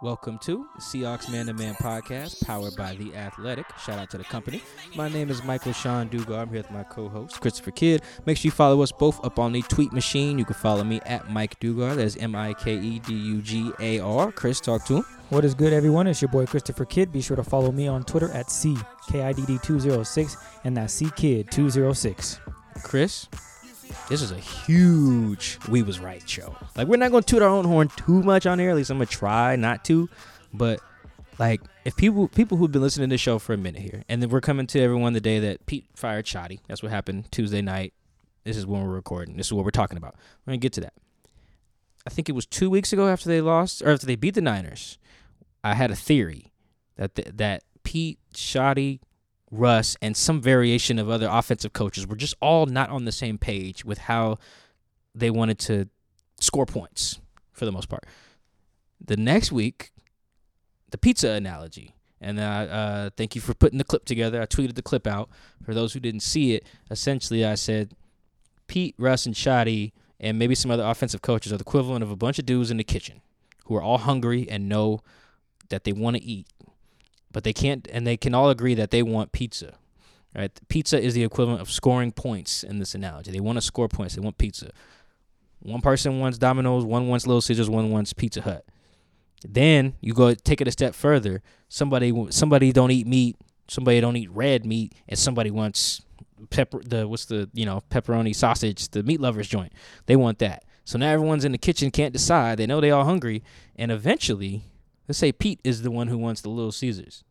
Welcome to the Seahawks Man to Man podcast, powered by The Athletic. Shout out to the company. My name is Michael Sean Dugar. I'm here with my co host, Christopher Kidd. Make sure you follow us both up on the tweet machine. You can follow me at Mike Dugar. That is M I K E D U G A R. Chris, talk to him. What is good, everyone? It's your boy Christopher Kidd. Be sure to follow me on Twitter at CKIDD206 and that's CKid206. Chris, this is a huge We Was Right show. Like, we're not going to toot our own horn too much on here. At least I'm going to try not to. But, like, if people people who've been listening to this show for a minute here, and then we're coming to everyone the day that Pete fired Schotty. That's what happened Tuesday night. This is when we're recording. This is what we're talking about. We're going to get to that. I think it was two weeks ago after they lost, or after they beat the Niners. I had a theory that th- that Pete, Schotty, Russ, and some variation of other offensive coaches were just all not on the same page with how they wanted to score points for the most part. The next week, the pizza analogy. And I uh, thank you for putting the clip together. I tweeted the clip out. For those who didn't see it, essentially I said Pete, Russ, and Schotty, and maybe some other offensive coaches are the equivalent of a bunch of dudes in the kitchen who are all hungry and know that they want to eat but they can't, and they can all agree that they want pizza. Right? Pizza is the equivalent of scoring points in this analogy. They want to score points. They want pizza. One person wants Domino's, one wants Little Caesars, one wants Pizza Hut. Then you go take it a step further. Somebody somebody don't eat meat. Somebody don't eat red meat, and somebody wants pepper. The what's the you know pepperoni sausage, the meat lovers joint. They want that. So now everyone's in the kitchen can't decide. They know they all hungry, and eventually Let's say Pete is the one who wants the Little Caesars.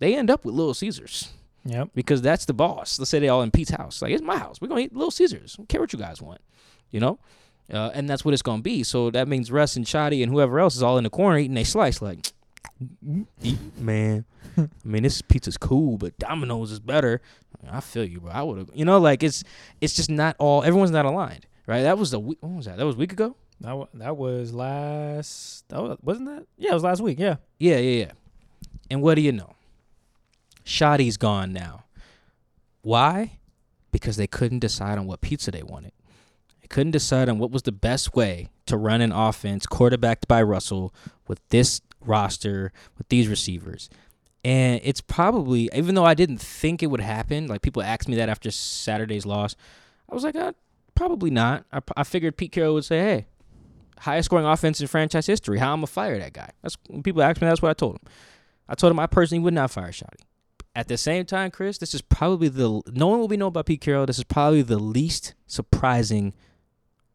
They end up with Little Caesars. Yep. Because that's the boss. Let's say they all in Pete's house. Like it's my house. We're gonna eat Little Caesars. I don't care what you guys want. You know? Uh, and that's what it's gonna be. So that means Russ and Schotty and whoever else is all in the corner eating a slice like eat, man. I mean this pizza's cool, but Domino's is better. I feel you, bro. I would have you know, like it's it's just not all everyone's not aligned. Right? That was the week what was that? That was a week ago? That, that was last. That was, wasn't that? Yeah, it was last week. Yeah. Yeah, yeah, yeah. And what do you know? Schotty's gone now. Why? Because they couldn't decide on what pizza they wanted. They couldn't decide on what was the best way to run an offense quarterbacked by Russell with this roster, with these receivers. And it's probably, even though I didn't think it would happen, like people asked me that after Saturday's loss, I was like, uh, probably not. I, I figured Pete Carroll would say, hey, highest scoring offense in franchise history. How I'm gonna fire that guy? That's when people ask me. That's what I told him. I told him I personally would not fire Schotty. At the same time, Chris, this is probably the no one will be known about Pete Carroll. This is probably the least surprising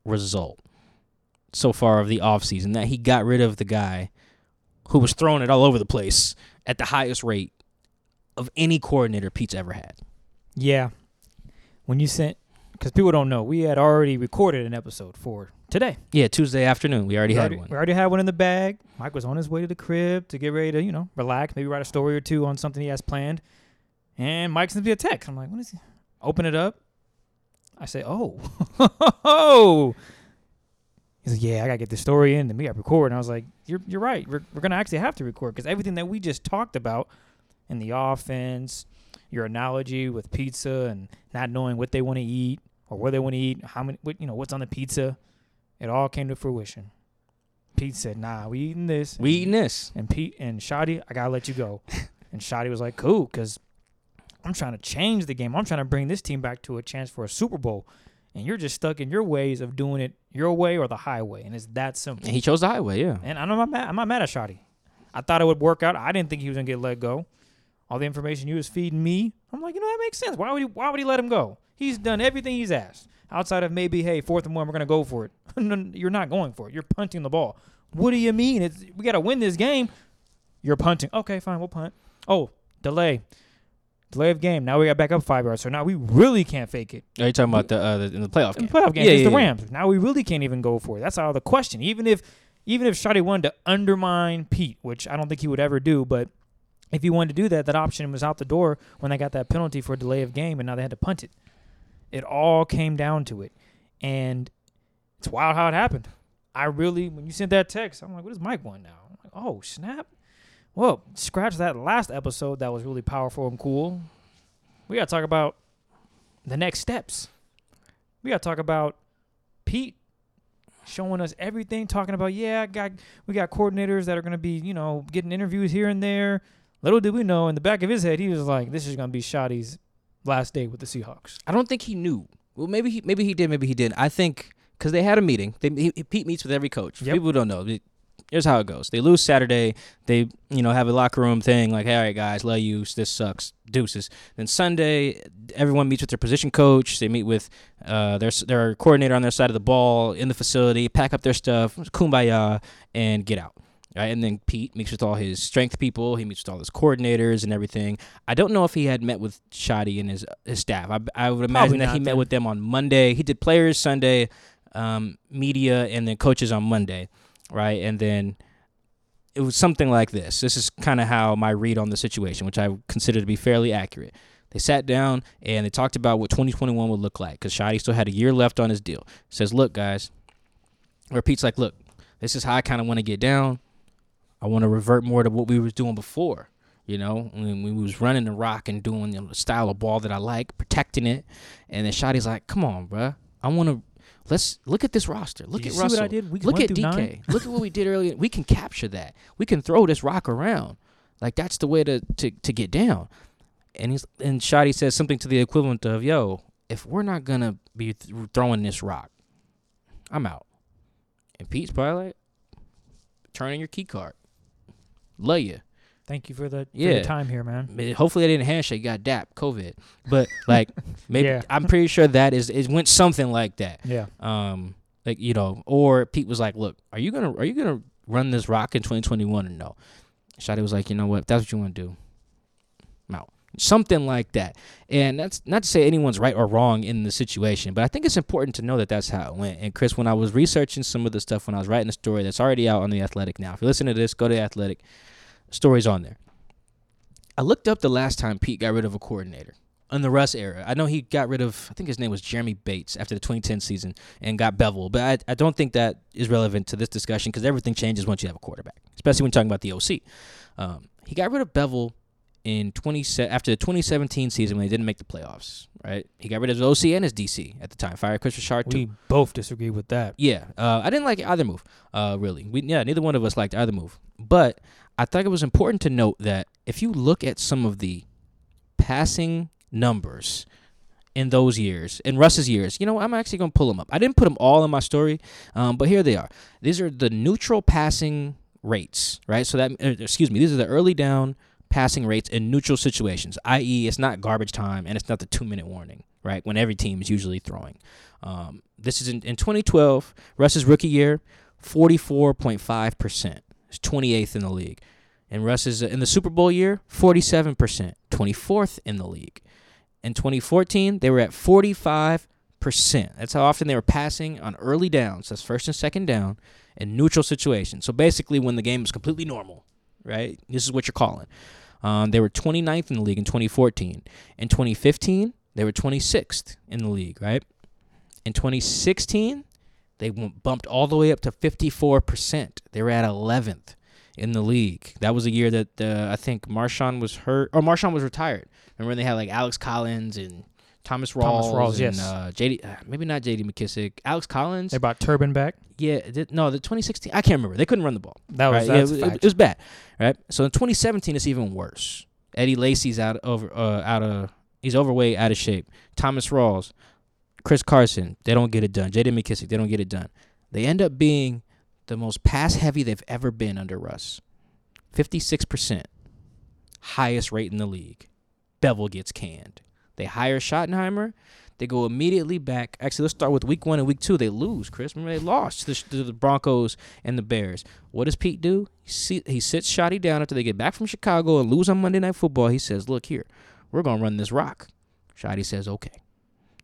result so far of the offseason that he got rid of the guy who was throwing it all over the place at the highest rate of any coordinator Pete's ever had. Yeah. When you sent, because people don't know, we had already recorded an episode for today. Yeah, Tuesday afternoon. We already we had already, one. We already had one in the bag. Mike was on his way to the crib to get ready to, you know, relax, maybe write a story or two on something he has planned. And Mike sends me a text. I'm like, what is he? Open it up. I say, oh. He's like, yeah, I gotta get the story in, and we gotta record. And I was like, you're you're right. We're we're gonna actually have to record because everything that we just talked about in the offense, your analogy with pizza and not knowing what they want to eat or where they want to eat, how many, what, you know, what's on the pizza, it all came to fruition. Pete said, "Nah, we eating this. We eating this. And Pete and Schotty, I gotta let you go. and Schotty was like, "Cool," because I'm trying to change the game. I'm trying to bring this team back to a chance for a Super Bowl, and you're just stuck in your ways of doing it your way or the highway, and it's that simple. And he chose the highway, yeah. And I'm not mad. I'm not mad at Schotty. I thought it would work out. I didn't think he was gonna get let go. All the information you was feeding me, I'm like, you know, that makes sense. Why would he? Why would he let him go? He's done everything he's asked. Outside of maybe, hey, fourth and one, we're gonna go for it. You're not going for it. You're punting the ball. What do you mean? It's we gotta win this game. You're punting. Okay, fine, we'll punt. Oh, delay. Delay of game. Now we got back up five yards. So now we really can't fake it. Are you talking about the, uh, the in the playoff In game? the playoff game Yeah, against yeah, the yeah. Rams. Now we really can't even go for it. That's out of the question. Even if even if Schotty wanted to undermine Pete, which I don't think he would ever do, but if he wanted to do that, that option was out the door when they got that penalty for delay of game and now they had to punt it. It all came down to it. And it's wild how it happened. I really when you sent that text, I'm like, what is Mike want now? I'm like, oh, snap. Well, scratch that last episode that was really powerful and cool. We gotta talk about the next steps. We gotta talk about Pete showing us everything, talking about yeah, I got we got coordinators that are gonna be you know getting interviews here and there. Little did we know, in the back of his head, he was like, "This is gonna be Schotty's last day with the Seahawks." I don't think he knew. Well, maybe he maybe he did, maybe he didn't. I think because they had a meeting. They he, Pete meets with every coach. Yep. People don't know. Here's how it goes. They lose Saturday. They you know have a locker room thing like, hey, all right, guys, love you. This sucks. Deuces. Then Sunday, everyone meets with their position coach. They meet with uh, their their coordinator on their side of the ball in the facility. Pack up their stuff, kumbaya, and get out. Right, and then Pete meets with all his strength people. He meets with all his coordinators and everything. I don't know if he had met with Schotty and his his staff. I, I would imagine that he met with them on Monday. He did players Sunday, um, media, and then coaches on Monday, right? And then it was something like this. This is kind of how my read on the situation, which I consider to be fairly accurate. They sat down and they talked about what 2021 would look like because Schotty still had a year left on his deal. Says, look, guys, where Pete's like, look, this is how I kind of want to get down. I want to revert more to what we was doing before. You know, when we was running the rock and doing the style of ball that I like, protecting it. And then Schotty's like, "Come on, bruh. I want to let's look at this roster. Look Did at Russell. what I did weeks look at DK. nine? look at what we did earlier. We can capture that. We can throw this rock around. Like that's the way to to to get down." And he's and Schotty says something to the equivalent of, "Yo, if we're not gonna be th- throwing this rock, I'm out." And Pete's probably like, "Turn "Turning your key card." Love you. Thank you for the for Yeah. your time here, man. Ma- Hopefully, I didn't handshake. Got dap COVID, but like maybe Yeah. I'm pretty sure that is it went something like that. Yeah. Um, like you know, or Pete was like, "Look, are you gonna are you gonna run this rock in 2021 or no?" Schotty was like, "You know what? If that's what you want to do, I'm out." Something like that, and that's not to say anyone's right or wrong in the situation, but I think it's important to know that that's how it went. And Chris, when I was researching some of the stuff when I was writing the story that's already out on the Athletic now, if you listen to this, go to the Athletic. Stories on there. I looked up the last time Pete got rid of a coordinator in the Russ era. I know he got rid of, I think his name was Jeremy Bates after the 2010 season and got Bevell, but I, I don't think that is relevant to this discussion because everything changes once you have a quarterback, especially when talking about the OC. Um, he got rid of Bevell in 20 se- after the 2017 season when they didn't make the playoffs. Right? He got rid of his OC and his DC at the time. Fired Kris Richard too. We both disagree with that. Yeah, uh, I didn't like either move. Uh, really, we yeah, neither one of us liked either move. But I thought it was important to note that if you look at some of the passing numbers in those years, in Russ's years, you know, I'm actually gonna pull them up. I didn't put them all in my story, um, but here they are. These are the neutral passing rates, right? So that, uh, excuse me, these are the early down passing rates in neutral situations, i.e., it's not garbage time and it's not the two minute warning, right? When every team is usually throwing. Um, this is in, in 2012, Russ's rookie year, 44.5%. It's 28th in the league. And Russ's is in the Super Bowl year, 47%, 24th in the league. In 2014, they were at 45%. That's how often they were passing on early downs. That's first and second down in neutral situations. So basically, when the game is completely normal, right? This is what you're calling. Um, they were 29th in the league in 2014. In 2015, they were 26th in the league, right? In 2016, They bumped all the way up to 54%. They were at 11th in the league. That was a year that uh, I think Marshawn was hurt, or Marshawn was retired. Remember when they had like Alex Collins and Thomas Rawls, Rawls, and, yes. uh, JD, uh, maybe not JD McKissic, Alex Collins. They brought Turbin back. Yeah, th- no, the 2016. I can't remember. They couldn't run the ball. That was right? Yeah, it, fact. it was bad, right? So in 2017, it's even worse. Eddie Lacy's out over uh, out of he's overweight, out of shape. Thomas Rawls, Chris Carson, they don't get it done. J.D. McKissic, they don't get it done. They end up being the most pass heavy they've ever been under Russ. 56%, highest rate in the league. Bevell gets canned. They hire Schottenheimer. They go immediately back. Actually, let's start with week one and week two. They lose, Chris. Remember, they lost to the, Broncos and the Bears. What does Pete do? He, sits Schotty down after they get back from Chicago and lose on Monday Night Football. He says, Look here, we're going to run this rock. Schotty says, Okay.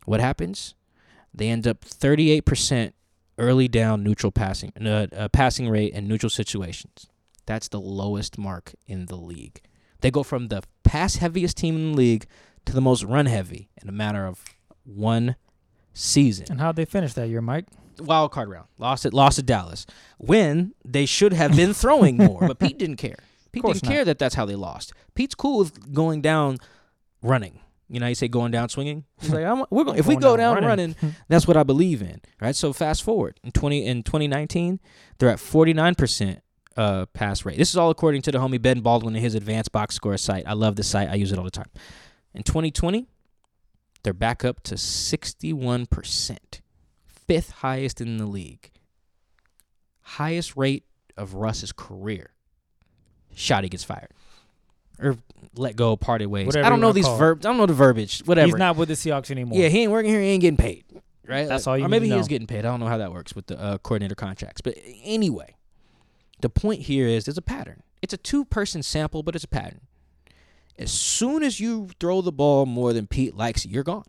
What happens? They end up 38% early down neutral passing, uh, uh, passing rate in neutral situations. That's the lowest mark in the league. They go from the pass heaviest team in the league to the most run heavy in a matter of one season. And how'd they finish that year, Mike? Wild card round. Lost it. Lost to Dallas. When they should have been throwing more, but Pete didn't care. Pete didn't not. care that that's how they lost. Pete's cool with going down, running. You know, how you say going down swinging. He's like, I'm, we're going. If we go down down running. running, that's what I believe in. Right. So fast forward in twenty in 2019, they're at 49 percent uh, pass rate. This is all according to the homie Ben Baldwin and his advanced box score site. I love this site. I use it all the time. In 2020, they're back up to 61%, fifth highest in the league. Highest rate of Russ's career. Schotty gets fired. Or let go, parted ways. Whatever I don't know these verbs. I don't know the verbiage. Whatever. He's not with the Seahawks anymore. Yeah, he ain't working here. He ain't getting paid. Right. That's Like- all you Or maybe he is getting paid. I don't know how that works with the uh, coordinator contracts. But anyway, the point here is there's a pattern. It's a two-person sample, but it's a pattern. As soon as you throw the ball more than Pete likes, you're gone.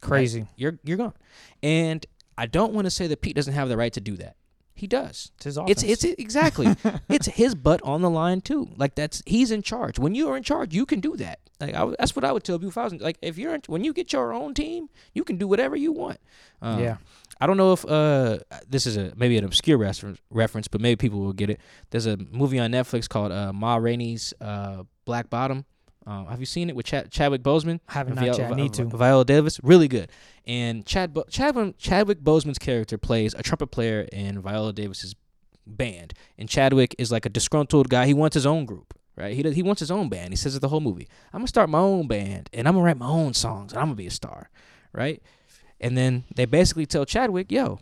crazy. You're you're gone. And I don't want to say that Pete doesn't have the right to do that. He does. It's his It's offense. it's exactly. it's his butt on the line too. Like that's he's in charge. When you are in charge, you can do that. Like I, that's what I would tell people if I was like if you're in, when you get your own team, you can do whatever you want. Um, yeah. I don't know if uh this is a maybe an obscure reference, reference, but maybe people will get it. There's a movie on Netflix called uh, Ma Rainey's uh, Black Bottom. Uh, have you seen it with Chad- Chadwick Boseman? Haven't and not Vi- yet. I need to. Viola Davis, really good. And Chad Bo- Chadwick Chadwick Boseman's character plays a trumpet player in Viola Davis's band, and Chadwick is like a disgruntled guy. He wants his own group, right? He does, he wants his own band. He says it the whole movie. I'm gonna start my own band, and I'm gonna write my own songs, and I'm gonna be a star, right? And then they basically tell Chadwick, "Yo,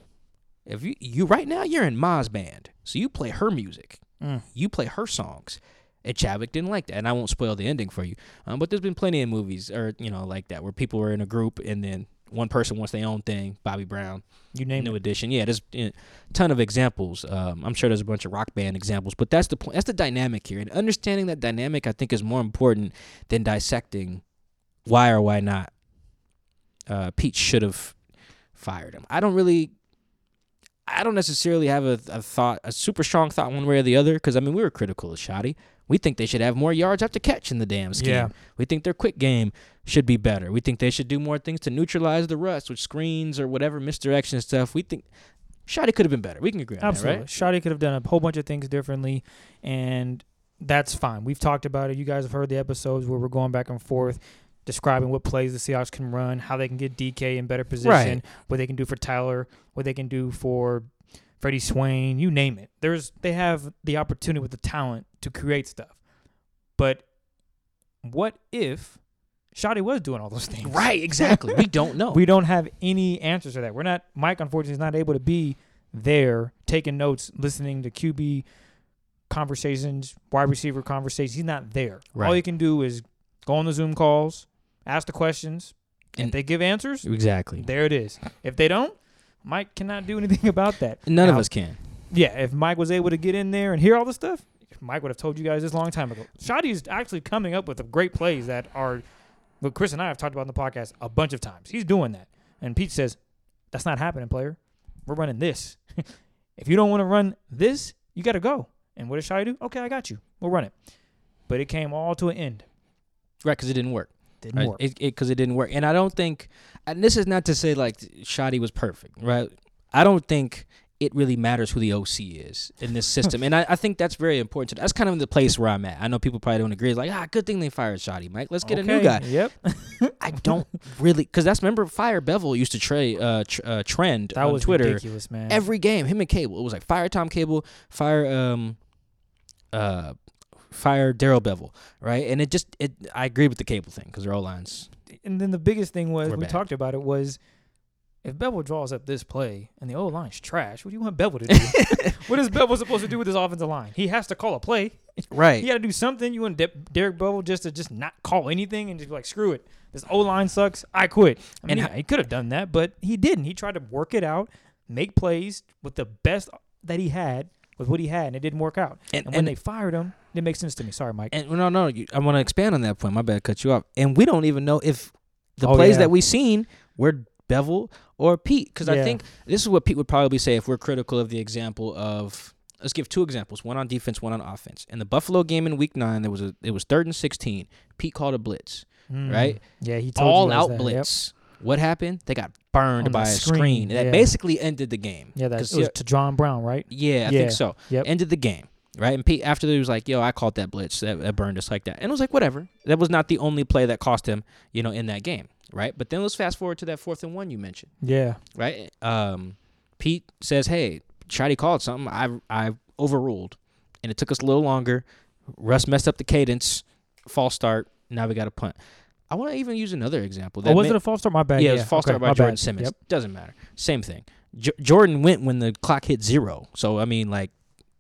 if you you right now you're in Ma's band, so you play her music, Mm. you play her songs." And Chadwick didn't like that, and I won't spoil the ending for you. Um, but there's been plenty of movies, or you know, like that, where people are in a group and then one person wants their own thing. Bobby Brown, You name New it. Edition, yeah. There's a ton of examples. Um, I'm sure there's a bunch of rock band examples, but that's the point. That's the dynamic here, and understanding that dynamic, I think, is more important than dissecting why or why not uh, Pete should have fired him. I don't really. I don't necessarily have a, a thought, a super strong thought one way or the other, because I mean we were critical of Schotty. We think they should have more yards after catch in the damn scheme. Yeah. We think their quick game should be better. We think they should do more things to neutralize the rust with screens or whatever misdirection stuff. We think Schotty could have been better. We can agree on Absolutely. that, right? Schotty could have done a whole bunch of things differently, and that's fine. We've talked about it. You guys have heard the episodes where we're going back and forth describing what plays the Seahawks can run, how they can get DK in better position, Right. what they can do for Tyler, what they can do for Freddie Swain, you name it. There's they have the opportunity with the talent to create stuff. But what if Schotty was doing all those things? Right, exactly. we don't know. We don't have any answers to that. We're not. Mike, unfortunately, is not able to be there taking notes, listening to QB conversations, wide receiver conversations. He's not there. All you can do is go on the Zoom calls, ask the questions, and if they give answers, exactly. there it is. If they don't, Mike cannot do anything about that. None of us can. Yeah, if Mike was able to get in there and hear all the stuff, Mike would have told you guys this a long time ago. Schotty is actually coming up with great plays that are what Chris and I have talked about in the podcast a bunch of times. He's doing that. And Pete says, That's not happening, player. We're running this. if you don't want to run this, you got to go. And what does Schotty do? Okay, I got you. We'll run it. But it came all to an end. Right, because it didn't work. Didn't Right? work. It because it, didn't work, and I don't think. And this is not to say like Schotty was perfect, right? I don't think it really matters who the OC is in this system, and I, I think that's very important. To, that's kind of the place where I'm at. I know people probably don't agree. It's like, ah, good thing they fired Schotty, Mike. Let's get a new guy. Yep. I don't really because that's remember Fire Bevell used to tra- uh, tr- uh, trend That on was Twitter ridiculous, man. every game. Him and Cable. It was like Fire Tom Cable, Fire um, uh, Fire Darrell Bevell, right? And it just it. I agree with the Cable thing because their O lines. and then the biggest thing was bad. talked about it was if Bevell draws up this play and the O line's trash, what do you want Bevell to do? what is Bevell supposed to do with his offensive line? He has to call a play. Right. He got to do something. You want De- Derek Bevell just to just not call anything and just be like, screw it. This O line sucks. I quit. I mean, And yeah, he could have done that, but he didn't. He tried to work it out, make plays with the best that he had with what he had, and it didn't work out. And- And, when and- they fired him, it makes sense to me. Sorry, Mike. And no, no, you, I want to expand on that point. My bad, cut you off. And we don't even know if the Oh, plays yeah. that we seen were Bevell or Pete, because I think this is what Pete would probably say if we're critical of the example of. Let's give two examples: one on defense, one on offense. In the Buffalo game in Week Nine, there was a it was third and sixteen. Pete called a blitz, Mm. right? Yeah, he told all out that. Yep. What happened? They got burned by a screen, screen. And That yeah. basically ended the game. Yeah, that was to John Brown, right? Yeah, I Yeah. think so. Yep. Ended the game. Right. And Pete after he was like, yo, I called that blitz. That, that burned us like that. And it was like, whatever. That was not the only play that cost him, you know, in that game. Right. But then let's fast forward to that fourth and one you mentioned. Yeah. Right. Um, Pete says, Hey, Schotty called something. I I overruled. And it took us a little longer. Russ messed up the cadence, false start. Now we got a punt. I want to even use another example. Oh, was may- it a false start? My bad. yeah, Yeah, it was a false okay, start by Jordan bad. Simmons. Yep. Doesn't matter. Same thing. J- Jordan went when the clock hit zero. So I mean, like,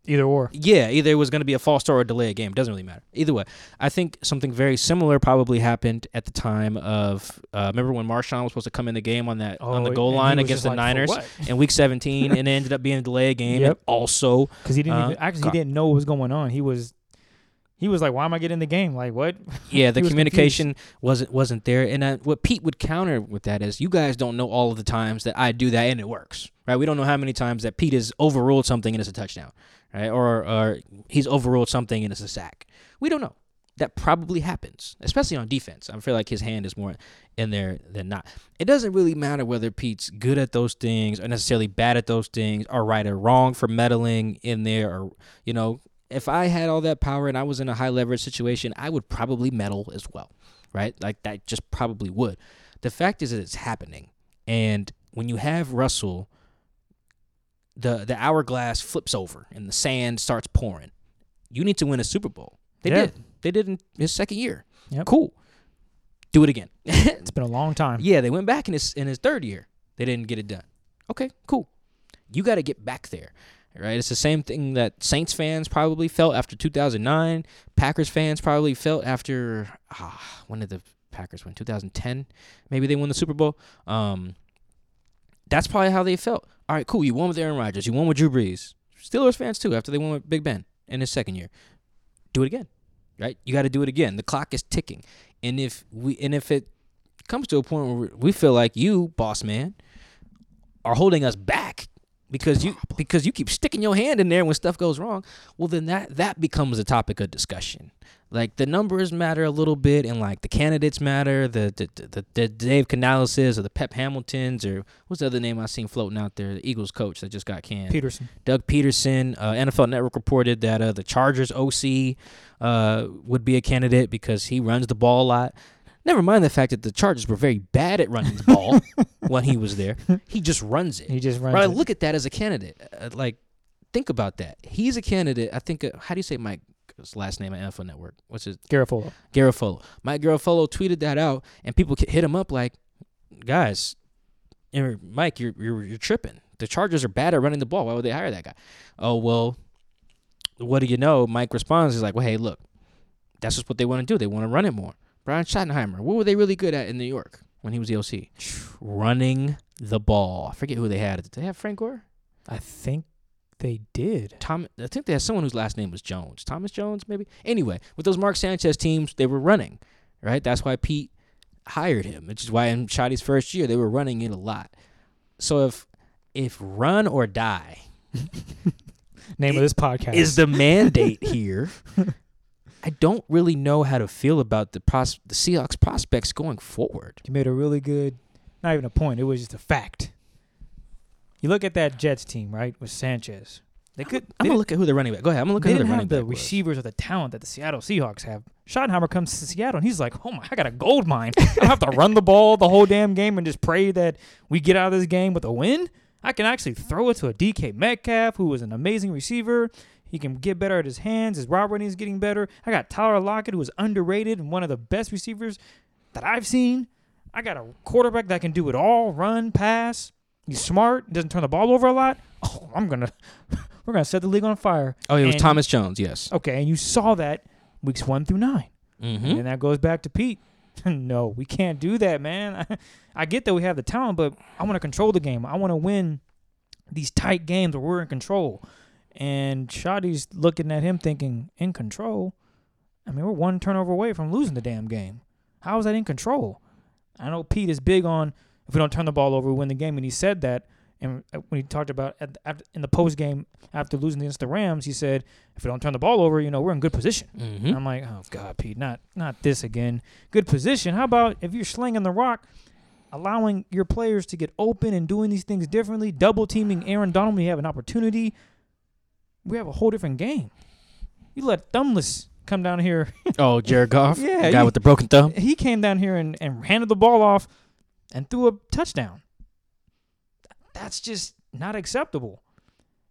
Either or. yeah, either it was going to be a false start or a delay a game. Doesn't really matter. Either way, I think something very similar probably happened at the time of. Uh, remember when Marshawn was supposed to come in the game on that on the Oh, goal line against the like, Niners in Week 17, and it ended up being a delay game. Yep. Also, Because he didn't Uh, even, actually he didn't know what was going on. He was he was like, "Why am I getting the game? Like what?" yeah, the was communication wasn't wasn't there. And uh, what Pete would counter with that is, you guys don't know all of the times that I do that and it works, right? We don't know how many times that Pete has overruled something and it's a touchdown, right? Or or he's overruled something and it's a sack. We don't know. That probably happens, especially on defense. I feel like his hand is more in there than not. It doesn't really matter whether Pete's good at those things or necessarily bad at those things, or right or wrong for meddling in there, or you know, if I had all that power and I was in a high leverage situation, I would probably meddle as well, right? Like that just probably would. The fact is that it's happening, and when you have Russell, the the hourglass flips over and the sand starts pouring. You need to win a Super Bowl. They Yeah. did. They did in his second year. Yep. Cool. Do it again. It's been a long time. Yeah, they went back in his in his third year. They didn't get it done. Okay, cool. You got to get back there. Right? It's the same thing that Saints fans probably felt after 2009. Packers fans probably felt after ah, when did the Packers win? 2010. Maybe they won the Super Bowl. Um that's probably how they felt. All right, cool. You won with Aaron Rodgers. You won with Drew Brees. Steelers fans too after they won with Big Ben in his second year. Do it again. Right? You got to do it again. The clock is ticking. And if we and if it comes to a point where we feel like you, boss man, are holding us back because you because you keep sticking your hand in there when stuff goes wrong, well then that that becomes a topic of discussion. Like the numbers matter a little bit, and like the candidates matter. The the the, the Dave Canaleses or the Pep Hamiltons or what's the other name i've seen floating out there? The Eagles coach that just got canned. Pederson. Doug Pederson, uh, NFL Network reported that uh, the Chargers OC uh, would be a candidate because he runs the ball a lot. Never mind the fact that the Chargers were very bad at running the ball when he was there. He just runs it. He just runs. Right? it. Look at that as a candidate. Uh, like, think about that. He's a candidate. I think. Uh, how do you say Mike's last name at NFL Network? What's his Garafolo. Garafolo. Mike Garafolo tweeted that out, and people hit him up like, "Guys, Mike, you're, you're you're tripping. The Chargers are bad at running the ball. Why would they hire that guy?" Oh well, what do you know? Mike responds, "He's like, well, hey, look, that's just what they want to do. They want to run it more." Brian Schottenheimer, what were they really good at in New York when he was the OC? Running the ball. I forget who they had. Did they have Frank Gore? I think they did. Tom, I think they had someone whose last name was Jones. Thomas Jones, maybe. Anyway, with those Mark Sanchez teams, they were running, right? That's why Pete hired him, which is why in Schotty's first year they were running it a lot. So if if run or die Name of this podcast is the mandate here, I don't really know how to feel about the pros- the Seahawks prospects going forward. You made a really good, not even a point. It was just a fact. You look at that Jets team, right, with Sanchez. They could. I'm they gonna look at who they're running back. Go ahead. I'm gonna look they at who didn't the have running the back was. receivers or the talent that the Seattle Seahawks have. Schottenheimer comes to Seattle and he's like, "Oh my, I got a gold mine. I don't have to run the ball the whole damn game and just pray that we get out of this game with a win. I can actually throw it to a DK Metcalf, who is an amazing receiver. He can get better at his hands. His route running is getting better. I got Tyler Lockett, who is underrated and one of the best receivers that I've seen. I got a quarterback that can do it all: run, pass. He's smart. Doesn't turn the ball over a lot. Oh, I'm gonna, we're gonna set the league on fire. Oh, it was And- Thomas Jones. Yes. Okay, and you saw that weeks one through 9 Mm-hmm. and that goes back to Pete. no, we can't do that, man. I, I get that we have the talent, but I want to control the game. I want to win these tight games where we're in control. And Schotty's looking at him thinking, in control? I mean, we're one turnover away from losing the damn game. How is that in control? I know Pete is big on if we don't turn the ball over, we win the game, and he said that. And uh, when he talked about at, at, in the post game after losing against the Rams, he said, "If we don't turn the ball over, you know, we're in good position." Mm-hmm. I'm like, oh God, Pete, not not this again. Good position. How about if you're slinging the rock, allowing your players to get open and doing these things differently, double teaming Aaron Donald when you have an opportunity. We have a whole different game. You let Thumbless come down here. Oh, Jared Goff. Yeah, the guy he- with the broken thumb. he came down here and, and handed the ball off and threw a touchdown. That's just not acceptable.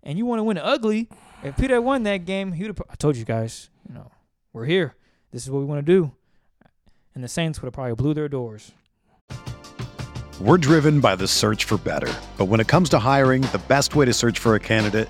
And you want to win ugly. If Peter had won that game, he would have. I told you guys, you know, we're here. This is what we want to do. And the Saints would have probably blew their doors. We're driven by the search for better. But when it comes to hiring, the best way to search for a candidate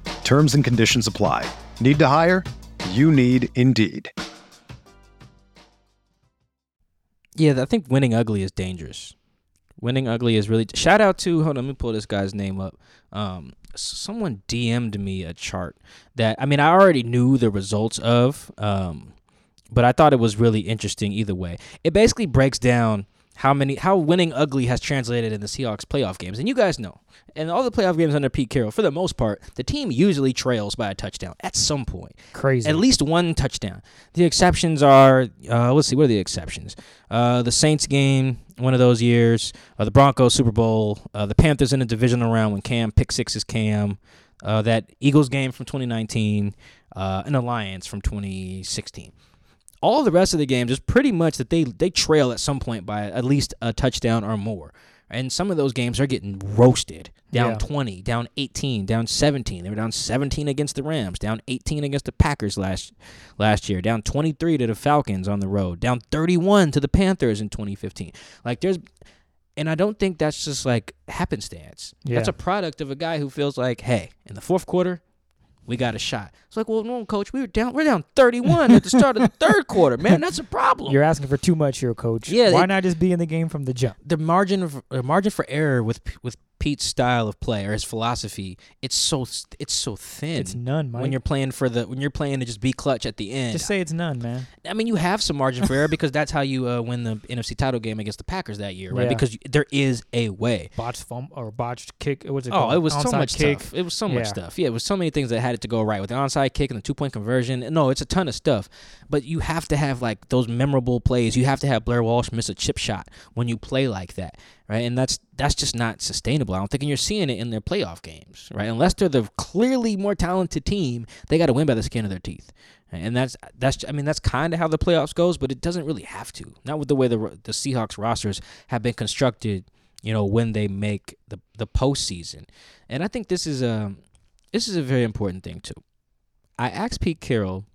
Terms and conditions apply. Need to hire? You need Indeed. Yeah, I think winning ugly is dangerous. Winning ugly is really. Shout out to hold on, let me pull this guy's name up. Um, someone DM'd me a chart that I mean I already knew the results of, um, but I thought it was really interesting either way. It basically breaks down how many how winning ugly has translated in the Seahawks playoff games, and you guys know, and all the playoff games under Pete Carroll, for the most part, the team usually trails by a touchdown at some point. Crazy. At least one touchdown. The exceptions are, uh, let's see, what are the exceptions? Uh, the Saints game, one of those years. Uh, the Broncos Super Bowl. Uh, the Panthers in the divisional round when Cam pick sixes Cam. Uh, that Eagles game from 2019, uh, and the from 2016. All the rest of the games is pretty much that they they trail at some point by at least a touchdown or more. And some of those games are getting roasted. Down Yeah. 20, down 18, down 17. They were down 17 against the Rams, down 18 against the Packers last last year, down 23 to the Falcons on the road, down 31 to the Panthers in 2015. Like there's and I don't think that's just like happenstance. That's a product of a guy who feels like, "Hey, in the fourth quarter, we got a shot." It's like, "Well, no, coach, we were down we're down 31 at the start of the third quarter. Man, that's a problem." You're asking for too much here, coach. Yeah, Why they- not just be in the game from the jump? the margin of the margin for error with with Pete's style of play or his philosophy, it's so it's so thin. It's none, Mike. when you're playing for the when you're playing to just be clutch at the end. just say it's none, man. I mean, you have some margin for error because that's how you uh, win the NFC title game against the Packers that year, right? Yeah. Because you, there is a way. Botched fumble or botched kick. What's it Oh, it was so much kick. stuff. It was so much stuff. Yeah, it was so many things that had it to go right with the onside kick and the two point conversion. No, it's a ton of stuff. But you have to have like those memorable plays. You have to have Blair Walsh miss a chip shot when you play like that, right? And that's that's just not sustainable. I don't think, and you're seeing it in their playoff games, right? Unless they're the clearly more talented team, they got to win by the skin of their teeth. And that's that's I mean that's kind of how the playoffs goes, but it doesn't really have to. Not with the way the the Seahawks rosters have been constructed you know, when they make the the postseason. And I think this is um this is a very important thing too. I asked Pete Carroll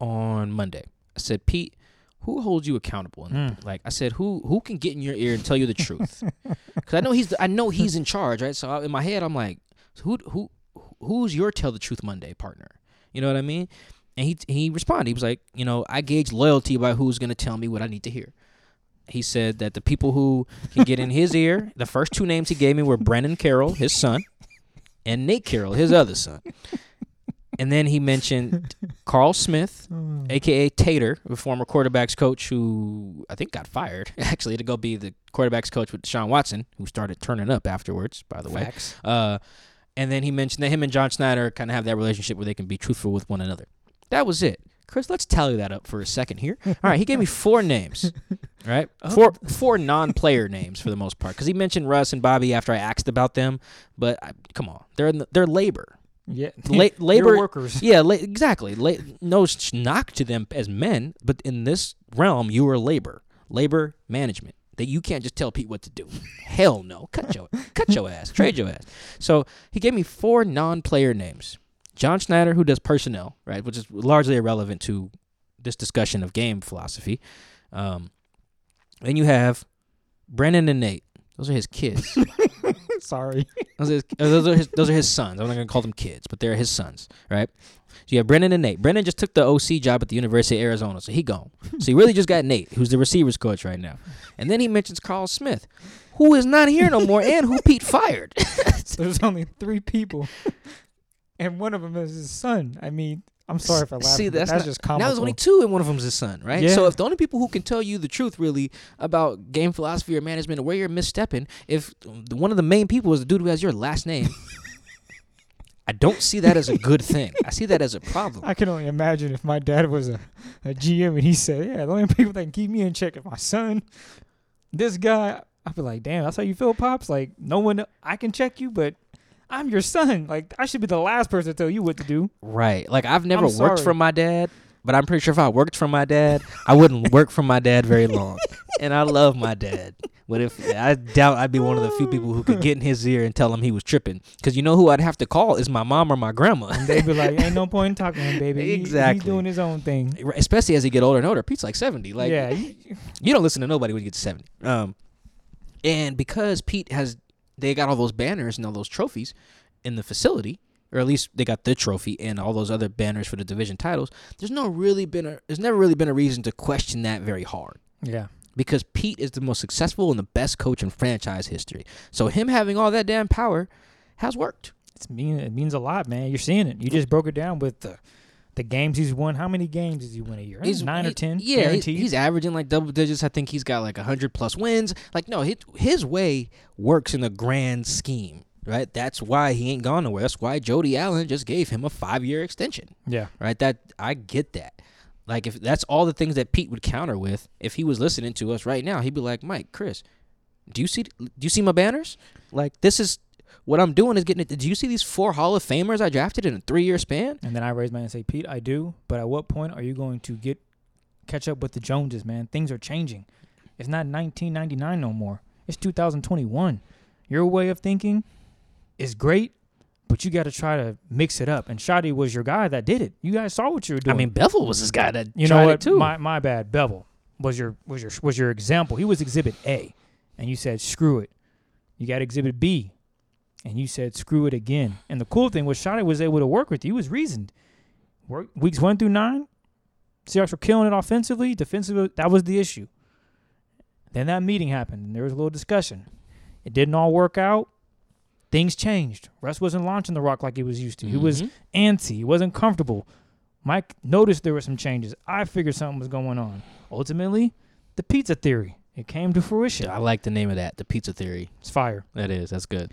on Monday. I said, Pete, who holds you accountable? Mm. like I said, who who can get in your ear and tell you the truth? Because I know he's the, I know he's in charge, right? So I- in my head, I'm like, who who who's your tell the truth Monday partner? You know what I mean? And he he responded. He was like, you know, I gauge loyalty by who's going to tell me what I need to hear. He said that the people who can get in his ear, the first two names he gave me were Brennan Carroll, his son, and Nate Carroll, his other son. And then he mentioned Carl Smith, aka Tater, the former quarterbacks coach who I think got fired actually to go be the quarterbacks coach with Deshaun Watson, who started turning up afterwards, by the way. Uh, and then he mentioned that him and John Schneider kind of have that relationship where they can be truthful with one another. That was it. Chris, let's tally that up for a second here. All right, he gave me four names, right? Four four non-player names for the most part, because he mentioned Russ and Bobby after I asked about them. But I, come on, they're in the, they're labor. Yeah. La- labor workers. Yeah, la- exactly. La- no knock to them as men, but in this realm, you are labor, labor management. That you can't just tell Pete what to do. Hell no. Cut your cut your ass. Trade your ass. So he gave me four non-player names. John Schneider, who does personnel, right, which is largely irrelevant to this discussion of game philosophy. Um, then you have Brennan and Nate. Those are his kids. Sorry. Those are his, those are his, those are his sons. I'm not gonna call them kids, but they're his sons, right? So you have Brennan and Nate. Brennan just took the OC job at the University of Arizona, so he gone. So you really just got Nate, who's the receivers coach right now, and then he mentions Carl Smith, who is not here no more, and who Pete fired. There's only three people, and one of them is his son. I mean, I'm sorry for laughing. See, that's, that's not- just comical. Now there's only two, and one of them's his son, right? Yeah. So if the only people who can tell you the truth really about game philosophy or management or where you're misstepping, if one of the main people is the dude who has your last name. I don't see that as a good thing. I see that as a problem. I can only imagine if my dad was a, a GM and he said, "Yeah, the only people that can keep me in check is my son." This guy, I'd be like, "Damn, that's how you feel, pops." Like, no one, I can check you, but I'm your son. Like, I should be the last person to tell you what to do. Right. Like I've never I'm worked sorry. from my dad, but I'm pretty sure if I worked from my dad, I wouldn't work from my dad very long. And I love my dad. But if I doubt I'd be one of the few people who could get in his ear and tell him he was tripping, because you know who I'd have to call is my mom or my grandma. And they'd be like, "Ain't no point in talking to him, baby. He- Exactly. he's doing his own thing." Especially as he get older and older. Pete's like seventy. Like yeah, you- you don't listen to nobody when you get to 70. Um, and because Pete has, they got all those banners and all those trophies in the facility, or at least they got the trophy and all those other banners for the division titles. There's no really been a, there's never really been a reason to question that very hard yeah. because Pete is the most successful and the best coach in franchise history. So him having all that damn power has worked. It's mean. It means a lot, man. You're seeing it. You just broke it down with the the games he's won. How many games does he win a year? He's nine or ten. Yeah, he's, guaranteed. he's averaging like double digits. I think he's got like hundred plus wins. Like no, his, his way works in the grand scheme, right? That's why he ain't gone nowhere. That's why Jody Allen just gave him a five year extension, yeah. right? That I get that. Like if that's all the things that Pete would counter with, if he was listening to us right now, he'd be like, Mike, Chris, do you see do you see my banners? Like this is what I'm doing is getting it. Did you see these four Hall of Famers I drafted in a three year span? And then I raise my hand and say, Pete, I do. But at what point are you going to get catch up with the Joneses, man? Things are changing. It's not 1999 no more. It's 2021. Your way of thinking is great, but you got to try to mix it up. And Schotty was your guy that did it. You guys saw what you were doing. I mean, Bevell was this guy that you tried know what? too. My my bad. Bevell was your was your was your example. He was Exhibit A, and you said screw it. You got Exhibit B, and you said screw it again. And the cool thing was Schotty was able to work with you. He was reasoned. Work, weeks one through nine, Seahawks were killing it offensively. Defensively, that was the issue. Then that meeting happened, and there was a little discussion. It didn't all work out. Things changed. Russ wasn't launching the rock like he was used to. He was Mhm. antsy. He wasn't comfortable. Mike noticed there were some changes. I figured something was going on. Ultimately, the pizza theory. It came to fruition. I like the name of that, the pizza theory. It's fire. That is, that's good.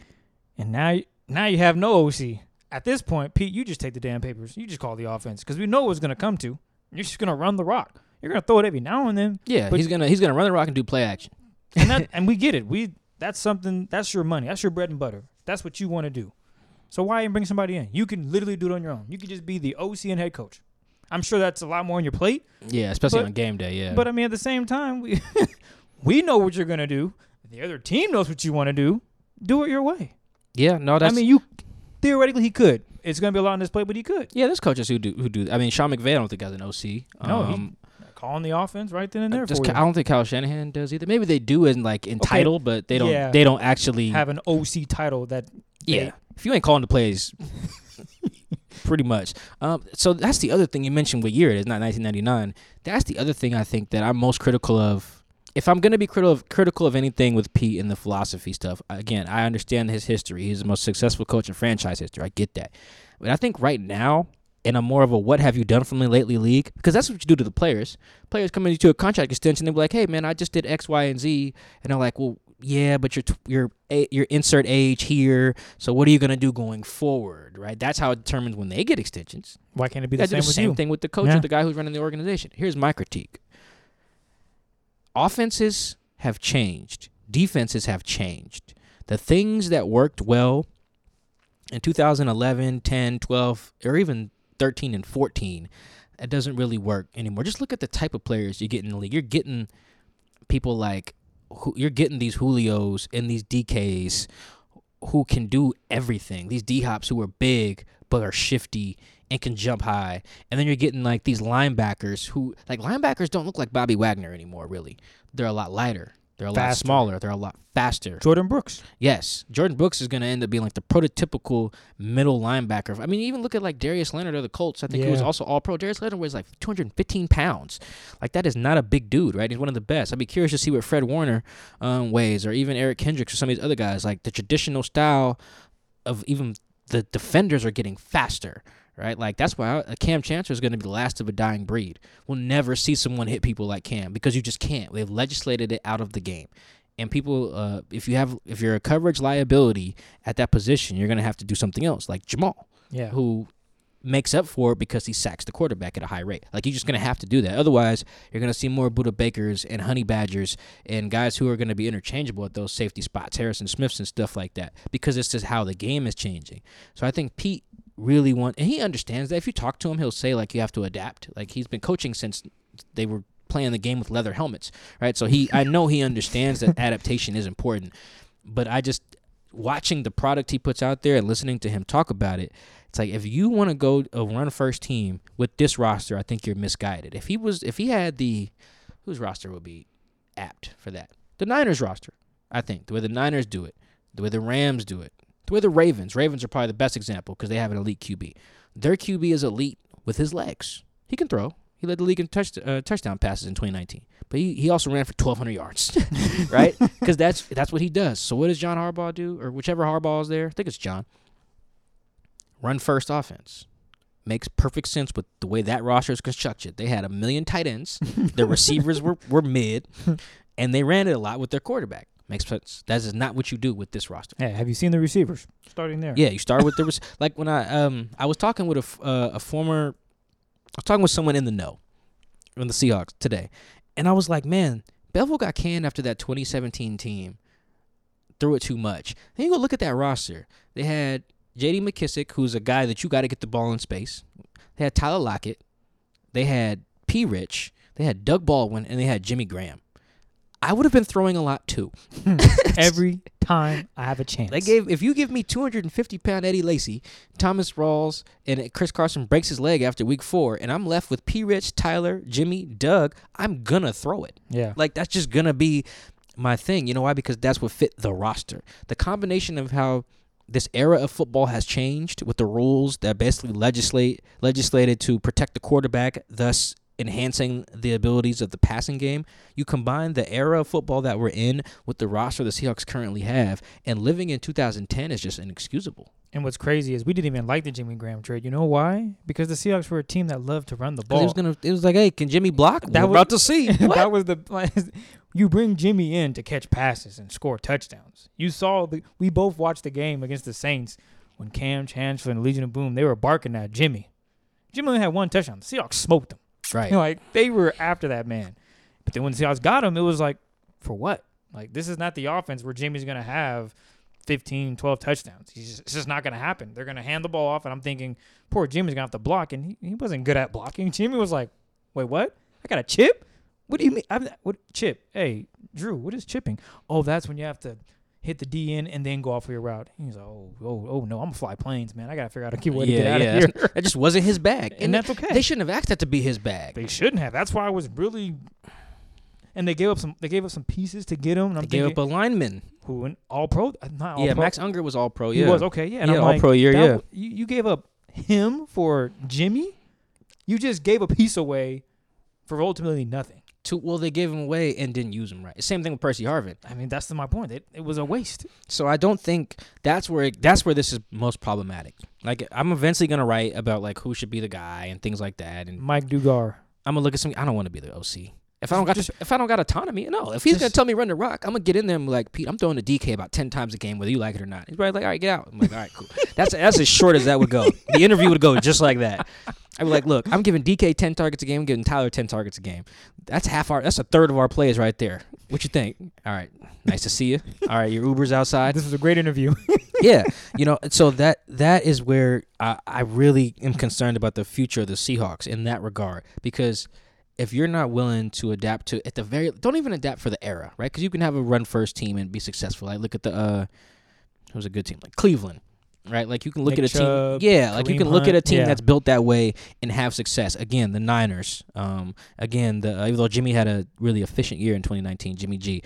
And now, now you have no OC. At this point, Pete, you just take the damn papers. You just call the offense because we know what's going to come to. You're just going to run the rock. You're going to throw it every now and then. Yeah, But- he's gonna he's gonna run the rock and do play action. And that, and we get it. We that's something. That's your money. That's your bread and butter. That's what you want to do. So why even bring somebody in? You can literally do it on your own. You can just be the OC and head coach. I'm sure that's a lot more on your plate. Yeah, especially But- on game day. Yeah, But I mean, at the same time, we we know what you're gonna do. The other team knows what you want to do. Do it your way. Yeah, no, that's I mean, you theoretically he could. It's gonna be a lot on display, but he could. Yeah, there's coaches who do who do. I mean, Sean McVay, I don't think has an OC. No, um, Calling the offense right then and there for you. I don't think Kyle Shanahan does either. Maybe they do in like in Okay. title, but they don't. Yeah. They don't actually. Have an OC title that yeah, they- if you ain't calling the plays, pretty much. Um, so that's the other thing you mentioned. What year it is? Not 1999. That's the other thing I think that I'm most critical of. If I'm gonna be critical of, critical of anything with Pete and the philosophy stuff, again, I understand his history. He's the most successful coach in franchise history. I get that, but I think right now, in a more of a "what have you done for me lately" league, because that's what you do to the players. Players come into a contract extension, they be like, "Hey, man, I just did X, Y, and Z," and they're like, "Well, yeah, but your your your insert age here. So what are you gonna do going forward, right? That's how it determines when they get extensions. why can't it be the same the same thing with the coach Yeah. or the guy who's running the organization. Here's my critique: offenses have changed, defenses have changed. The things that worked well in 2011, 10, 12, or even 13 and 14, it doesn't really work anymore. Just look at the type of players you get in the league. You're getting people like you're getting these Julios and these DKs who can do everything. These D hops who are big but are shifty and can jump high. And then you're getting like these linebackers who like linebackers don't look like Bobby Wagner anymore, really. They're a lot lighter. They're a lot smaller. They're a lot faster. Jordyn Brooks. Yes, Jordyn Brooks is going to end up being like the prototypical middle linebacker. I mean, even look at like Darius Leonard of the Colts. I think he was also All Pro. Darius Leonard weighs like 215 pounds. Like that is not a big dude, right? He's one of the best. I'd be curious to see what Fred Warner um, weighs, or even Eric Kendricks, or some of these other guys. Like the traditional style of even the defenders are getting faster. Right, like that's why I- Cam Chancellor is going to be the last of a dying breed. We'll never see someone hit people like Cam because you just can't. They've legislated it out of the game and people uh, if you have if you're a coverage liability at that position you're going to have to do something else like jamal Yeah. who makes up for it because he sacks the quarterback at a high rate like you're just going to have to do that otherwise you're going to see more Budda Bakers and honey badgers and guys who are going to be interchangeable at those safety spots harrison smiths and stuff like that because it's just how the game is changing so i think pete really want and he understands that if you talk to him he'll say like you have to adapt like he's been coaching since they were playing the game with leather helmets right? So he, I know he understands that adaptation is important, but I just watching the product he puts out there and listening to him talk about it. It's like if you want to go uh, a run first team with this roster, I think you're misguided. If he was, if he had the, whose roster would be apt for that? The Niners roster, I think. The way the Niners do it, the way the Rams do it, the way the Ravens. Ravens are probably the best example because they have an elite QB. Their QB is elite with his legs. He can throw. He led the league in touch, uh, touchdown passes in 2019, but he, he also ran for 1,200 yards, right? Because that's that's what he does. So what does John Harbaugh do, or whichever Harbaugh is there? I think it's John. Run first offense makes perfect sense with the way that roster is constructed. They had a million tight ends. Their receivers were, were mid, and they ran it a lot with their quarterback. Makes sense. That is not what you do with this roster. Hey, have you seen the receivers starting there? Yeah, you start with the rec- like when I um I was talking with a f- uh, a former I was talking with someone in the know on the Seahawks today, and I was like, man, Bevell got canned after that 2017 team threw it too much. Then you go look at that roster. They had J.D. McKissic, who's a guy that you got to get the ball in space. They had Tyler Lockett. They had P. Rich. They had Doug Baldwin, and they had Jimmy Graham. I would have been throwing a lot too. Hmm. Every time I have a chance. They gave if you give me 250 pound Eddie Lacy, Thomas Rawls, and Chris Carson breaks his leg after week four, and I'm left with P. Rich, Tyler, Jimmy, Doug. I'm gonna throw it. Yeah. Like that's just gonna be my thing. You know why? Because that's what fit the roster. The combination of how this era of football has changed with the rules that basically legislate legislated to protect the quarterback, thus enhancing the abilities of the passing game. You combine the era of football that we're in with the roster the Seahawks currently have, and living in 2010 is just inexcusable. And what's crazy is we didn't even like the Jimmy Graham trade. You know why? Because the Seahawks were a team that loved to run the ball. It was gonna. It was like, hey, can Jimmy block? That We're was- about to see. that was the like, you bring Jimmy in to catch passes and score touchdowns. You saw the we both watched the game against the Saints when Cam Chancellor and Legion of Boom they were barking at Jimmy. Jimmy only had one touchdown. The Seahawks smoked him. Right. like they were after that man. But then when the Seahawks got him, it was like, for what? Like this is not the offense where Jimmy's gonna have 15, 12 touchdowns. He's just, it's just not gonna happen. They're gonna hand the ball off, and I'm thinking, poor Jimmy's gonna have to block, and he, he wasn't good at blocking. Jimmy was like, wait, what? I got a chip? What do you mean? I'm, what chip? Hey, Drew, what is chipping? Oh, that's when you have to hit the D in, and then go off for your route. He's like, oh, oh, oh no, I'm gonna fly planes, man. I gotta figure out a key way to yeah, get out yeah. of here. That just wasn't his bag, and that's okay. They shouldn't have asked that to be his bag. They shouldn't have. That's why I was really. And they gave up some. They gave up some pieces to get him. And I'm They gave thinking, up a lineman. who an all pro? Uh, not all yeah, pro. Max Unger was all pro. He Yeah, was okay. Yeah, and Yeah, I'm all like, pro year, yeah. w- You, you gave up him for Jimmy. You just gave a piece away for ultimately nothing. To, well, they gave him away and didn't use him right. Same thing with Percy Harvin. I mean, that's my point. It, it was a waste. So I don't think that's where it, that's where this is most problematic. Like I'm eventually gonna write about like who should be the guy and things like that, and Mike Dugar. I'm gonna look at some. I don't want to be the OC. If I don't got Just- if I don't got autonomy, no. If he's gonna tell me run the rock, I'm gonna get in there and be like Pete. I'm throwing the DK about ten times a game, whether you like it or not. He's probably like, all right, get out. I'm like, all right, cool. That's that's as short as that would go. The interview would go just like that. I'd be like, look, I'm giving DK ten targets a game, I'm giving Tyler ten targets a game. That's half our. That's a third of our plays right there. What you think? All right, nice to see you. All right, your Uber's outside This was a great interview. yeah, you know, so that that is where I, I really am concerned about the future of the Seahawks in that regard because if you're not willing to adapt to at the very don't even adapt for the era, right? Because you can have a run first team and be successful. Like look at the uh, who's a good team like Cleveland. Right, like you can look Nick at a Chubb, team, yeah, like you Kareem can look at a team yeah. that's built that way and have success. Again, the Niners, um, again, the even though Jimmy had a really efficient year in 2019, Jimmy G,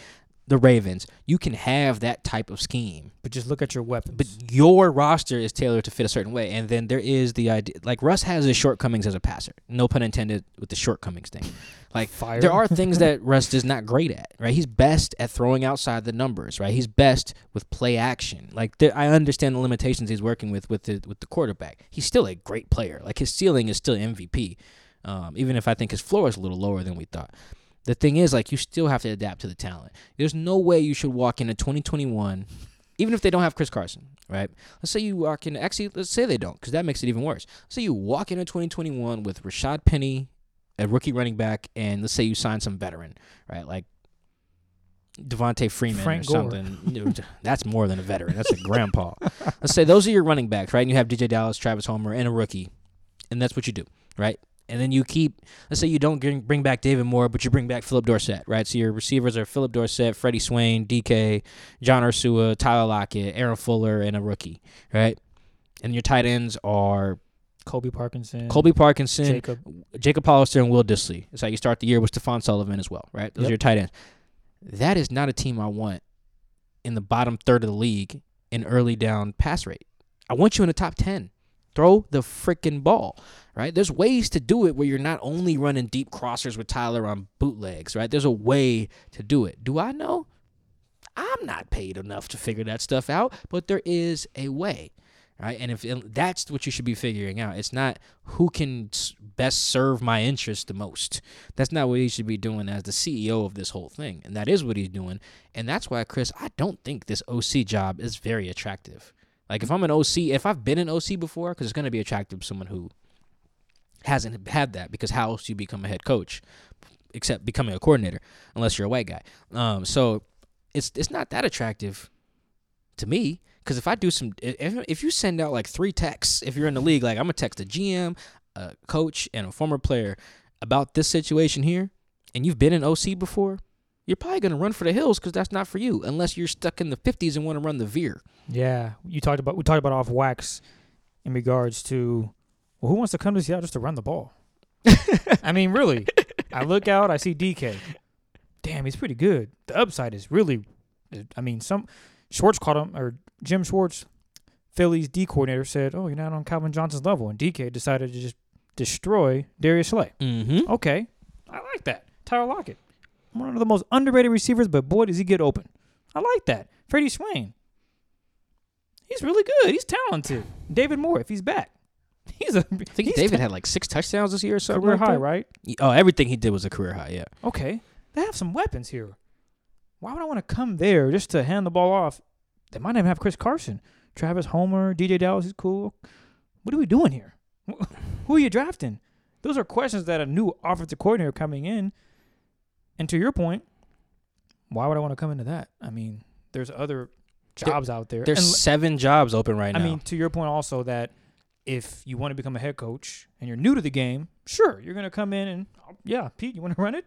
the Ravens, you can have that type of scheme. But just look at your weapons. but your roster is tailored to fit a certain way. And then there is the idea like russ has his shortcomings as a passer. No pun intended with the shortcomings thing. Like Fire. there are things that russ is not great at right? He's best at throwing outside the numbers right? He's best with play action. Like there, i understand the limitations he's working with with the with the quarterback. He's still a great player. Like his ceiling is still mvp um, even if i think his floor is a little lower than we thought the thing is like you still have to adapt to the talent there's no way you should walk into 2021 even if they don't have Chris Carson, right? Let's say you walk in. Actually, let's say they don't, because that makes it even worse. Let's say you walk into 2021 with Rashad Penny, a rookie running back, and let's say you sign some veteran, right? Like Devonta Freeman Frank or Gore. something. That's more than a veteran. That's a grandpa. Let's say those are your running backs, right? And you have DeeJay Dallas, Travis Homer, and a rookie, and that's what you do, right? And then you keep, let's say you don't bring bring back David Moore, but you bring back Phillip Dorsett, right? So your receivers are Phillip Dorsett, Freddie Swain, DK, John Ursua, Tyler Lockett, Aaron Fuller, and a rookie, right? And your tight ends are Kobe Parkinson, Colby Parkinson, Jacob. Jacob Hollister, and Will Dissly. That's how you start the year with Stephen Sullivan as well, right? Those Yep. are your tight ends. That is not a team I want in the bottom third of the league in early down pass rate. I want you in the top 10. Throw the freaking ball, right? There's ways to do it where you're not only running deep crossers with Tyler on bootlegs, right? There's a way to do it. Do I know? I'm not paid enough to figure that stuff out, but there is a way, right? And if that's what you should be figuring out, it's not who can best serve my interest the most. That's not what he should be doing as the CEO of this whole thing, and that is what he's doing. And that's why, Chris, I don't think this OC job is very attractive. Like if I'm an OC, if I've been an OC before, because it's to be attractive to someone who hasn't had that. Because how else do you become a head coach, except becoming a coordinator, unless you're a white guy? Um, so it's it's not that attractive to me. Because if I do some, if, if you send out like three texts, if you're in the league, like I'm gonna text a GM, a coach, and a former player about this situation here, and you've been an OC before, you're probably gonna run for the hills because that's not for you, unless you're stuck in the 50s and want to run the veer. Yeah, you talked about we talked about off wax in regards to well, who wants to come to Seattle just to run the ball? I mean, really, I look out, I see DK. Damn, he's pretty good. The upside is really, I mean, some Schwartz caught him or Jim Schwartz, Philly's D coordinator said, "Oh, you're not on Calvin Johnson's level," and DK decided to just destroy Darius Slay. Mm-hmm. Okay, I like that. Tyler Lockett, one of the most underrated receivers, but boy, does he get open. I like that. Freddie Swain, he's really good. He's talented. David Moore, if he's back, he's a I think David ta- had like six touchdowns this year or something. career like high, that. right? Oh, everything he did was a career high. Yeah. Okay, they have some weapons here. Why would I want to come there just to hand the ball off? They might even have Chris Carson, Travis Homer, DeeJay Dallas is cool. What are we doing here? Who are you drafting? Those are questions that a new offensive coordinator coming in. And to your point, why would I want to come into that? I mean, there's other jobs out there. There's And seven jobs open right I now. I mean, to your point also that if you want to become a head coach and you're new to the game, sure, you're going to come in and yeah, Pete, you want to run it?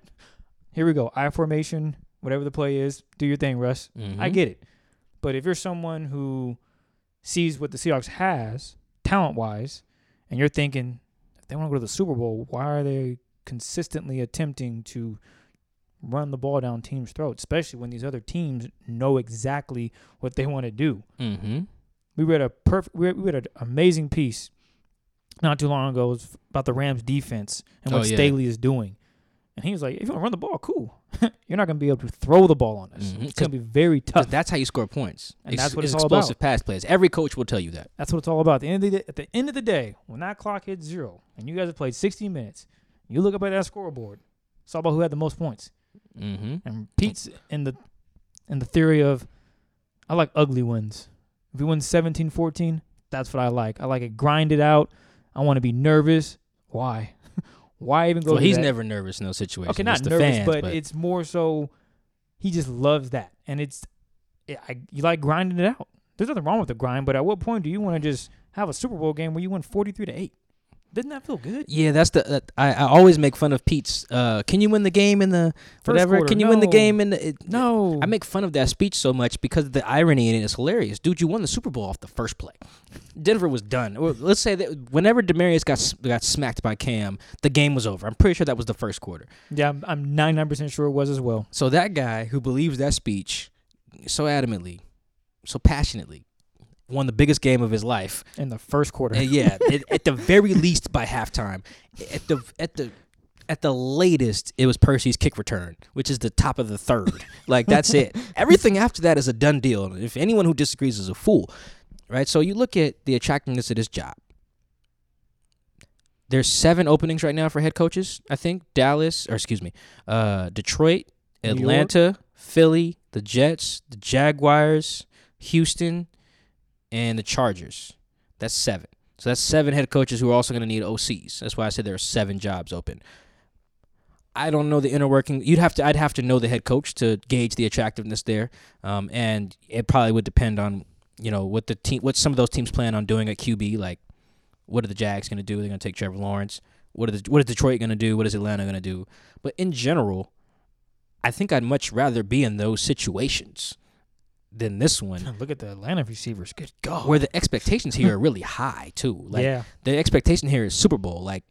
Here we go. I formation, whatever the play is, do your thing, Russ. I Mhm. get it. But if you're someone who sees what the Seahawks has talent wise, and you're thinking if they want to go to the Super Bowl, why are they consistently attempting to run the ball down teams' throats, especially when these other teams know exactly what they want to do? Mm-hmm. We read a perfect, we read, we read an amazing piece not too long ago about the Rams defense and what Oh, yeah. Staley is doing. And he was like, if you want to run the ball, cool. You're not going to be able to throw the ball on us. Mhm. It's going to be very tough. that's how you score points. And that's what it's it's all explosive about. pass plays. Every coach will tell you that. That's what it's all about. At the end of the day, at the end of the day, when that clock hits zero and you guys have played 60 minutes, you look up at that scoreboard. It's all about who had the most points. Mm-hmm. And Pete's in the in the theory of I like ugly wins. If we win 17-14, that's what I like. I like it grinded out. I want to be nervous. Why? Why even go? Well, he's that? never nervous in those situations. okay, not It's nervous, fans, but, it's more so he just loves that, and it's it, I, you like grinding it out. There's nothing wrong with the grind, but at what point do you want to just have a Super Bowl game where you win 43 to eight? Doesn't that feel good? Yeah, that's the. Uh, I, I always make fun of Pete's. Uh, can you win the game in the First whatever? quarter, Can you win the game in the? It, No, I make fun of that speech so much because the irony in it is hilarious. Dude, you won the Super Bowl off the first play. Denver was done. Well, let's say that whenever Demaryius got got smacked by Cam, the game was over. I'm pretty sure that was the first quarter. yeah, I'm- I'm 99 percent sure it was as well. So that guy who believes that speech so adamantly, so passionately, won the biggest game of his life. In the first quarter, Uh, yeah, at, at the very least by halftime. At the at the at the latest, it was Percy's kick return, which is the top of the third. like that's it. Everything after that is a done deal. If anyone who disagrees is a fool, right? So you look at the attractiveness of this job. There's seven openings right now for head coaches. I think Dallas, or excuse me, uh, Detroit, Atlanta, Philly, the Jets, the Jaguars, Houston, and the Chargers. That's seven. So that's seven head coaches who are also going to need OCs. That's why I said there are seven jobs open. I don't know the inner working. You'd have to. I'd have to know the head coach to gauge the attractiveness there, um, and it probably would depend on you know what the team, what some of those teams plan on doing at QB. Like, what are the Jags going to do? They're going to take Trevor Lawrence. What are the, what is Detroit going to do? What is Atlanta going to do? But in general, I think I'd much rather be in those situations than this one, look at the Atlanta receivers. Good God, where the expectations here are really high too. Like yeah, the expectation here is Super Bowl. Like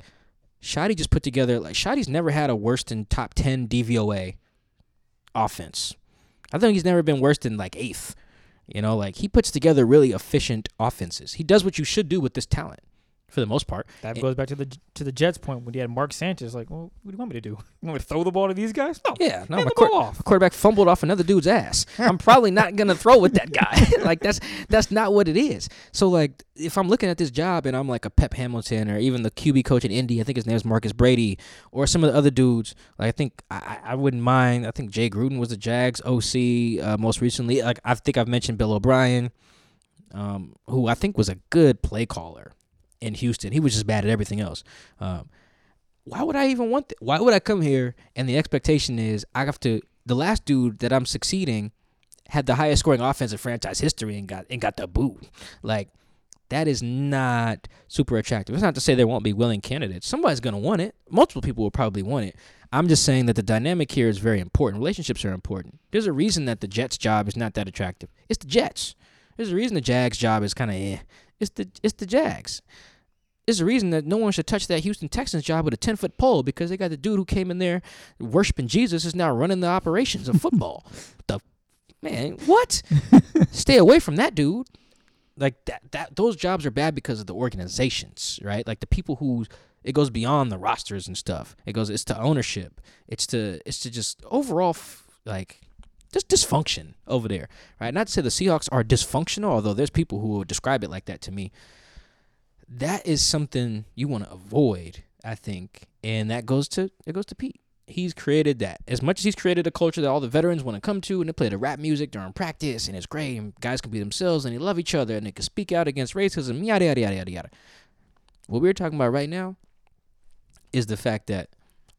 Schotty just put together like Schotty's never had a worse than top ten DVOA offense. I think he's never been worse than like eighth. You know, like he puts together really efficient offenses. He does what you should do with this talent, for the most part. that it- goes back to the to the Jets point when you had Mark Sanchez. Like, well, what do you want me to do? You want me to throw the ball to these guys? No, Yeah, no, my the ball quar- off. quarterback fumbled off another dude's ass. I'm probably not gonna throw with that guy. like that's that's not what it is. So like if I'm looking at this job and I'm like a Pep Hamilton or even the QB coach in Indy, I think his name is Marcus Brady, or some of the other dudes. Like I think I, I I wouldn't mind. I think Jay Gruden was the Jags OC uh, most recently. Like I think I've mentioned Bill O'Brien, um, who I think was a good play caller in Houston. He was just bad at everything else. Um, why would I even want? Th- why would I come here and the expectation is I have to? The last dude that I'm succeeding had the highest scoring offense in franchise history and got and got the boot. Like that is not super attractive. It's not to say there won't be willing candidates. Somebody's gonna want it. Multiple people will probably want it. I'm just saying that the dynamic here is very important. Relationships are important. There's a reason that the Jets job is not that attractive. It's the Jets. There's a reason the Jags job is kind of eh. It's the it's the Jags. There's a reason that no one should touch that Houston Texans job with a 10 foot pole because they got the dude who came in there worshiping Jesus is now running the operations of football. the man, what? Stay away from that dude. Like that, that those jobs are bad because of the organizations, right? Like the people who it goes beyond the rosters and stuff. It goes it's to ownership. It's to it's to just overall f- like just dysfunction over there, right? Not to say the Seahawks are dysfunctional, although there's people who would describe it like that to me that is something you want to avoid, I think, and that goes to it goes to Pete. He's created that. As much as he's created a culture that all the veterans want to come to, and they play the rap music during practice, and it's great, and guys can be themselves, and they love each other, and they can speak out against racism, yada yada yada yada yada. What we're talking about right now is the fact that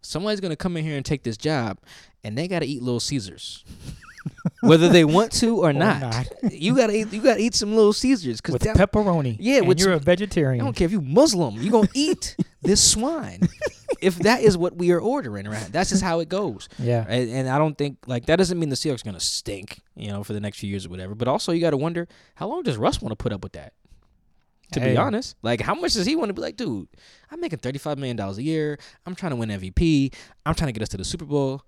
somebody's gonna come in here and take this job, and they gotta eat Little Caesars, whether they want to or, not. not. You gotta eat, you gotta eat some Little Caesars because with pepperoni. Yeah, and with you're some- a vegetarian. I don't care if you Muslim, you are gonna eat this swine. if that is what we are ordering, right? That's just how it goes. Yeah. And, and I don't think like that doesn't mean the Seahawks are gonna stink, you know, for the next few years or whatever. But also, you got to wonder how long does Russ want to put up with that? To Hey. be honest, like how much does he want to be like, dude? I'm making thirty five million dollars a year. I'm trying to win MVP. I'm trying to get us to the Super Bowl.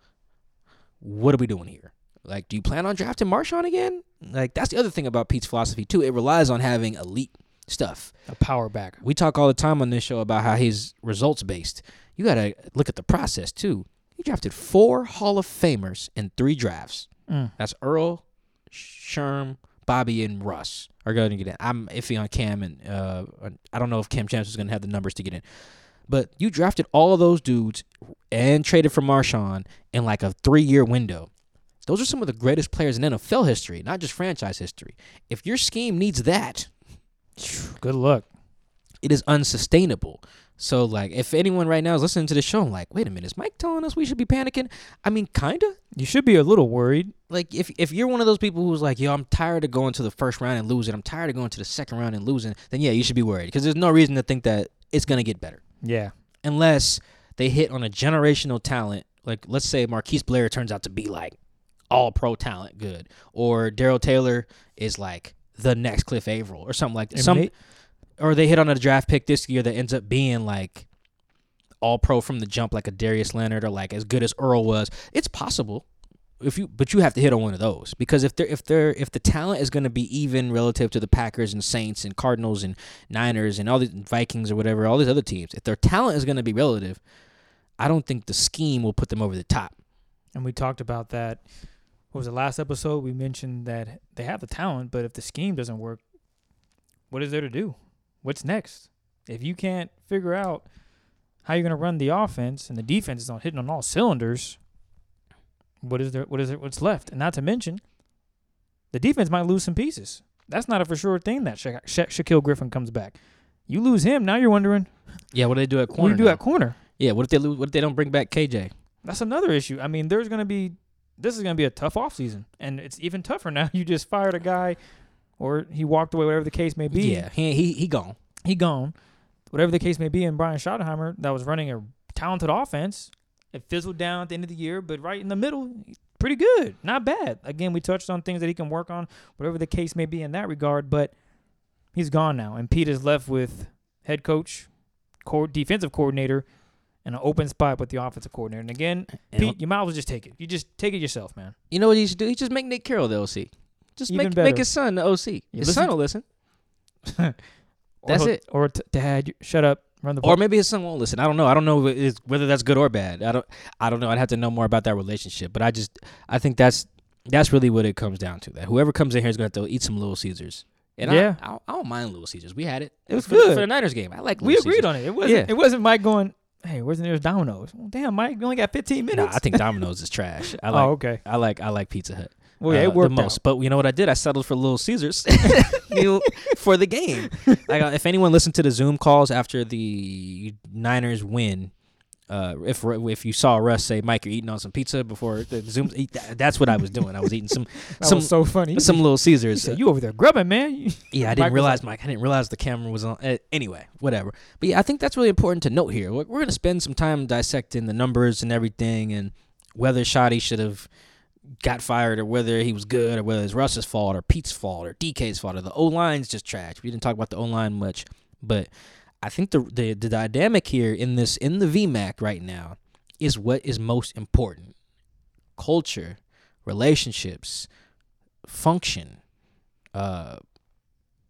What are we doing here? Like, do you plan on drafting Marshawn again? Like, that's the other thing about Pete's philosophy too. It relies on having elite stuff. A power back. We talk all the time on this show about how he's results based. You got to look at the process too. He drafted four Hall of Famers in three drafts. Mm. That's Earl, Sherm, Bobby, and Russ are going to get in. I'm iffy on Cam, and uh, I don't know if Cam Chance is going to have the numbers to get in. But you drafted all of those dudes and traded for Marshawn in like a three year window. Those are some of the greatest players in NFL history, not just franchise history. If your scheme needs that, Good luck. it is unsustainable. So like if anyone right now is listening to the show, I'm like, wait a minute, is Mike telling us we should be panicking? I mean, kinda. You should be a little worried. Like if if you're one of those people who's like, yo, I'm tired of going to the first round and losing, I'm tired of going to the second round and losing, then yeah, you should be worried because there's no reason to think that it's gonna get better Yeah. unless they hit on a generational talent. Like let's say Marquise Blair turns out to be like all pro talent, good, or Darrell Taylor is like the next Cliff Avril or something like that. And Some may- or they hit on a draft pick this year that ends up being like all pro from the jump, like a Darius Leonard or like as good as Earl was. It's possible if you, but you have to hit on one of those because if they're if they're if the talent is going to be even relative to the Packers and Saints and Cardinals and Niners and all the Vikings or whatever, all these other teams, if their talent is going to be relative, I don't think the scheme will put them over the top. And we talked about that. What was the last episode? We mentioned that they have the talent, but if the scheme doesn't work, what is there to do? What's next? If you can't figure out how you're going to run the offense and the defense is not hitting on all cylinders, what is there? What is it? What's left? And not to mention, the defense might lose some pieces. That's not a for sure thing that Sha- Sha- Shaquill Griffin comes back. You lose him, now you're wondering Yeah, what do they do at what corner? do you do now? at corner. yeah, what if they lose? What if they don't bring back KJ? That's another issue. I mean, there's going to be this is going to be a tough offseason. And it's even tougher now. You just fired a guy or he walked away whatever the case may be. Yeah, he he he gone. He gone. Whatever the case may be and Brian Schottenheimer that was running a talented offense. It fizzled down at the end of the year, but right in the middle, pretty good. Not bad. Again, we touched on things that he can work on, whatever the case may be in that regard, but he's gone now and Pete is left with head coach, co- defensive coordinator, and an open spot with the offensive coordinator. And again, And Pete, you might as well just take it. You just take it yourself, man. You know what he should do? He just make Nick Carroll the OC. Just Even make better. make his son the OC. His listen- son will listen, That's it. Or t- dad, shut up, run the ball. or maybe his son won't listen. I don't know. I don't know whether that's good or bad. I don't. I don't know. I'd have to know more about that relationship. But I just I think that's that's really what it comes down to. That whoever comes in here is going to have to eat some Little Caesars. And Yeah. I, I, I don't mind Little Caesars. We had it. It was for good. for the Niners game. I like. we agreed Caesars. on it. It wasn't. Yeah. It wasn't Mike going. Hey, where's the nearest Domino's? Well, damn, Mike, you only got 15 minutes. Nah, I think Domino's is trash. I like. oh, okay. I like. I like Pizza Hut. Well, yeah, uh, it worked the most. out. But you know what I did? I settled for Little Caesars for the game. Like, uh, if anyone listened to the Zoom calls after the Niners win, uh, if if you saw Russ say, "Mike, you're eating on some pizza before the Zoom," that's what I was doing. I was eating some That some was so funny. Some Little Caesars. said, "You over there grubbing, man?" Yeah, I didn't was realize, Mike. I didn't realize the camera was on. Uh, anyway, whatever. But yeah, I think that's really important to note here. We're, we're going to spend some time dissecting the numbers and everything, and whether Schotty should have got fired or whether he was good or whether it's Russ's fault or Pete's fault or DK's fault or the O line's just trash. We didn't talk about the O line much, but I think the, the the dynamic here in this in the VMAC right now is what is most important: culture, relationships, function, uh,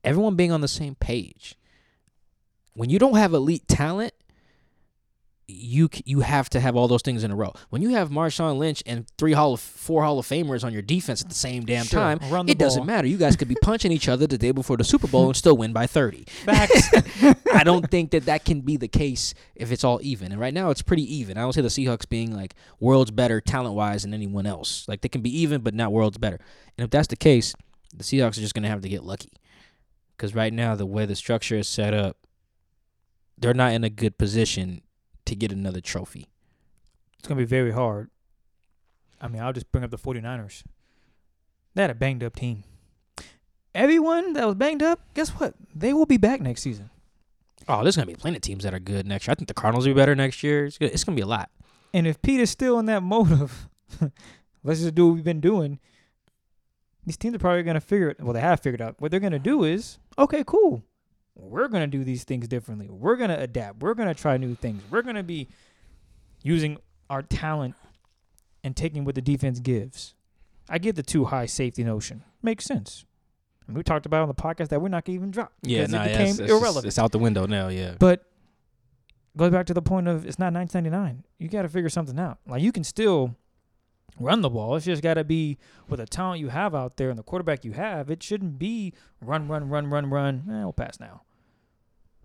everyone being on the same page. When you don't have elite talent, you you have to have all those things in a row. When you have Marshawn Lynch and three Hall of four Hall of Famers on your defense at the same damn Sure, time, it doesn't matter. You guys could be punching each other the day before the Super Bowl and still win by thirty. I don't think that that can be the case if it's all even. And right now, it's pretty even. I don't see the Seahawks being like worlds better talent wise than anyone else. Like they can be even, but not worlds better. And if that's the case, the Seahawks are just gonna have to get lucky. Because right now, the way the structure is set up, they're not in a good position to get another trophy. It's going to be very hard. I mean, I'll just bring up the 49ers. They had a banged up team. Everyone that was banged up, guess what? They will be back next season. Oh, there's gonna be plenty of teams that are good next year. I think the Cardinals will be better next year. It's it's gonna be a lot. And if Pete is still in that mode of let's just do what we've been doing, these teams are probably gonna figure it. Well, they have figured out what they're gonna do is okay, cool. We're gonna do these things differently. We're gonna adapt. We're gonna try new things. We're gonna be using our talent and taking what the defense gives. I get the too high safety notion. Makes sense. And we talked about on the podcast that we're not even drop Yeah, because nah, it yeah, became it's, it's just- irrelevant. it's out the window now. Yeah. But goes back to the point of it's not 1999. You got to figure something out. Like you can still run the ball. It's just got to be with the talent you have out there and the quarterback you have. It shouldn't be run, run, run, run, run. Eh, we'll pass now.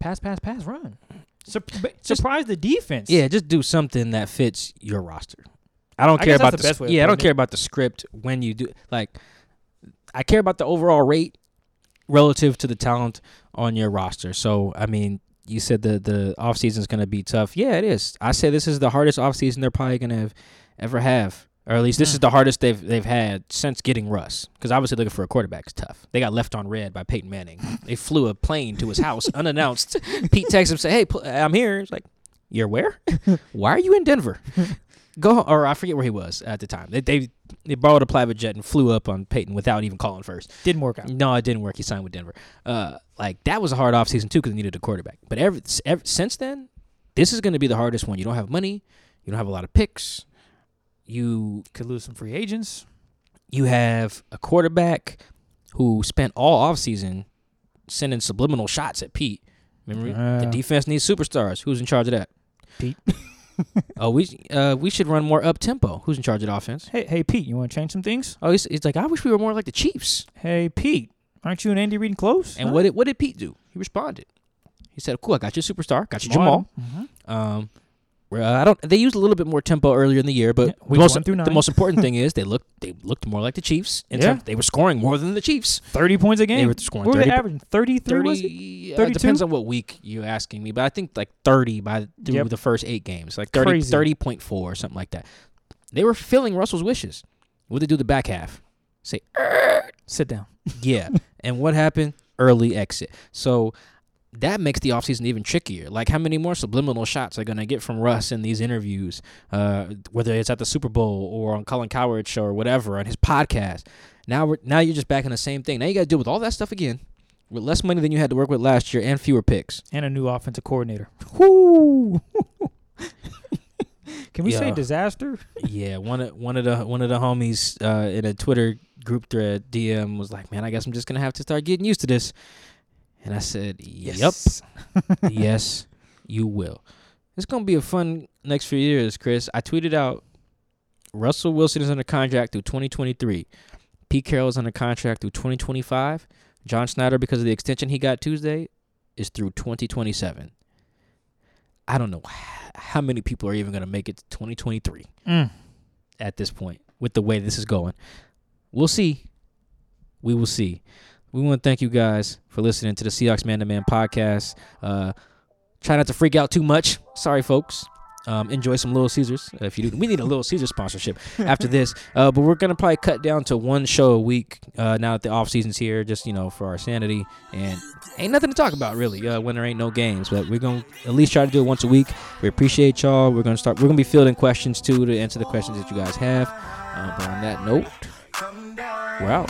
Pass, pass, pass, run. Sur- but surprise the defense. Yeah, just do something that fits your roster. I don't I care about the, the best way yeah. I don't it. care about the script when you do like. I care about the overall rate relative to the talent on your roster. So I mean, you said the the off season is going to be tough. Yeah, it is. I say this is the hardest off season they're probably going to have ever have, or at least this Hmm. is the hardest they've they've had since getting Russ. Because obviously looking for a quarterback is tough. They got left on red by Peyton Manning. they flew a plane to his house unannounced. Pete texts him say, "Hey, pl- I'm here." He's like, "You're where? Why are you in Denver?" Go or I forget where he was at the time. They they they borrowed a private jet and flew up on Peyton without even calling first. Didn't work out. No, it didn't work. He signed with Denver. Uh, like that was a hard offseason too because they needed a quarterback. But ever, ever since then, this is going to be the hardest one. You don't have money. You don't have a lot of picks. You Could lose some free agents. you have a quarterback who spent all offseason sending subliminal shots at Pete. Remember, the Uh. defense needs superstars. Who's in charge of that? Pete. oh, we uh, we should run more up tempo. Who's in charge of the offense? Hey, hey, Pete, you want to change some things? Oh, he's, he's like, I wish we were more like the Chiefs. Hey, Pete, aren't you and Andy reading close? And Huh? what did what did Pete do? He responded. He said, "Cool, I got you, superstar. Got you, Jamal. Adams. Um, well, I don't. They used a little bit more tempo earlier in the year, but Yeah, the most the most important thing is they looked they looked more like the Chiefs. In Yeah. terms, they were scoring more than the Chiefs. 30 points a game. They were scoring what were 30 they averaging? 33 was it? 30, uh, depends on what week you're asking me, but I think like 30 by through Yep. the first eight games, like 30, Crazy. 30.4 or something like that. They were filling Russell's wishes. What did they do the back half? Say, Sit down. yeah. and what happened? Early exit. So that makes the offseason even trickier. Like, how many more subliminal shots are going to get from Russ in these interviews, uh, whether it's at the Super Bowl or on Colin Cowherd's show or whatever, on his podcast? Now, we're, now you're just back in the same thing. Now you got to deal with all that stuff again with less money than you had to work with last year and fewer picks. And a new offensive coordinator. Whoo! Can we say disaster? yeah, one of one of the one of the homies uh, in a Twitter group thread DM was like, "Man, I guess I'm just gonna have to start getting used to this." And I said, "Yep, yes, you will." It's gonna be a fun next few years, Chris. I tweeted out Russell Wilson is under contract through 2023. Pete Carroll is under contract through 2025. John Schneider, because of the extension he got Tuesday, is through 2027. I don't know how many people are even gonna make it to 2023 Mm. at this point with the way this is going. We'll see. We will see. We want to thank you guys for listening to the Seahawks Man to Man podcast. Uh, try not to freak out too much. Sorry, folks. Um, enjoy some Little Caesars if you do. We need a Little Caesar sponsorship after this. Uh, but we're gonna probably cut down to one show a week uh, now that the off season's here, just you know for our sanity. And ain't nothing to talk about really uh, when there ain't no games. But we're gonna at least try to do it once a week. We appreciate y'all. We're gonna start. We're gonna be fielding questions too to answer the questions that you guys have. Uh, but on that note, we're out.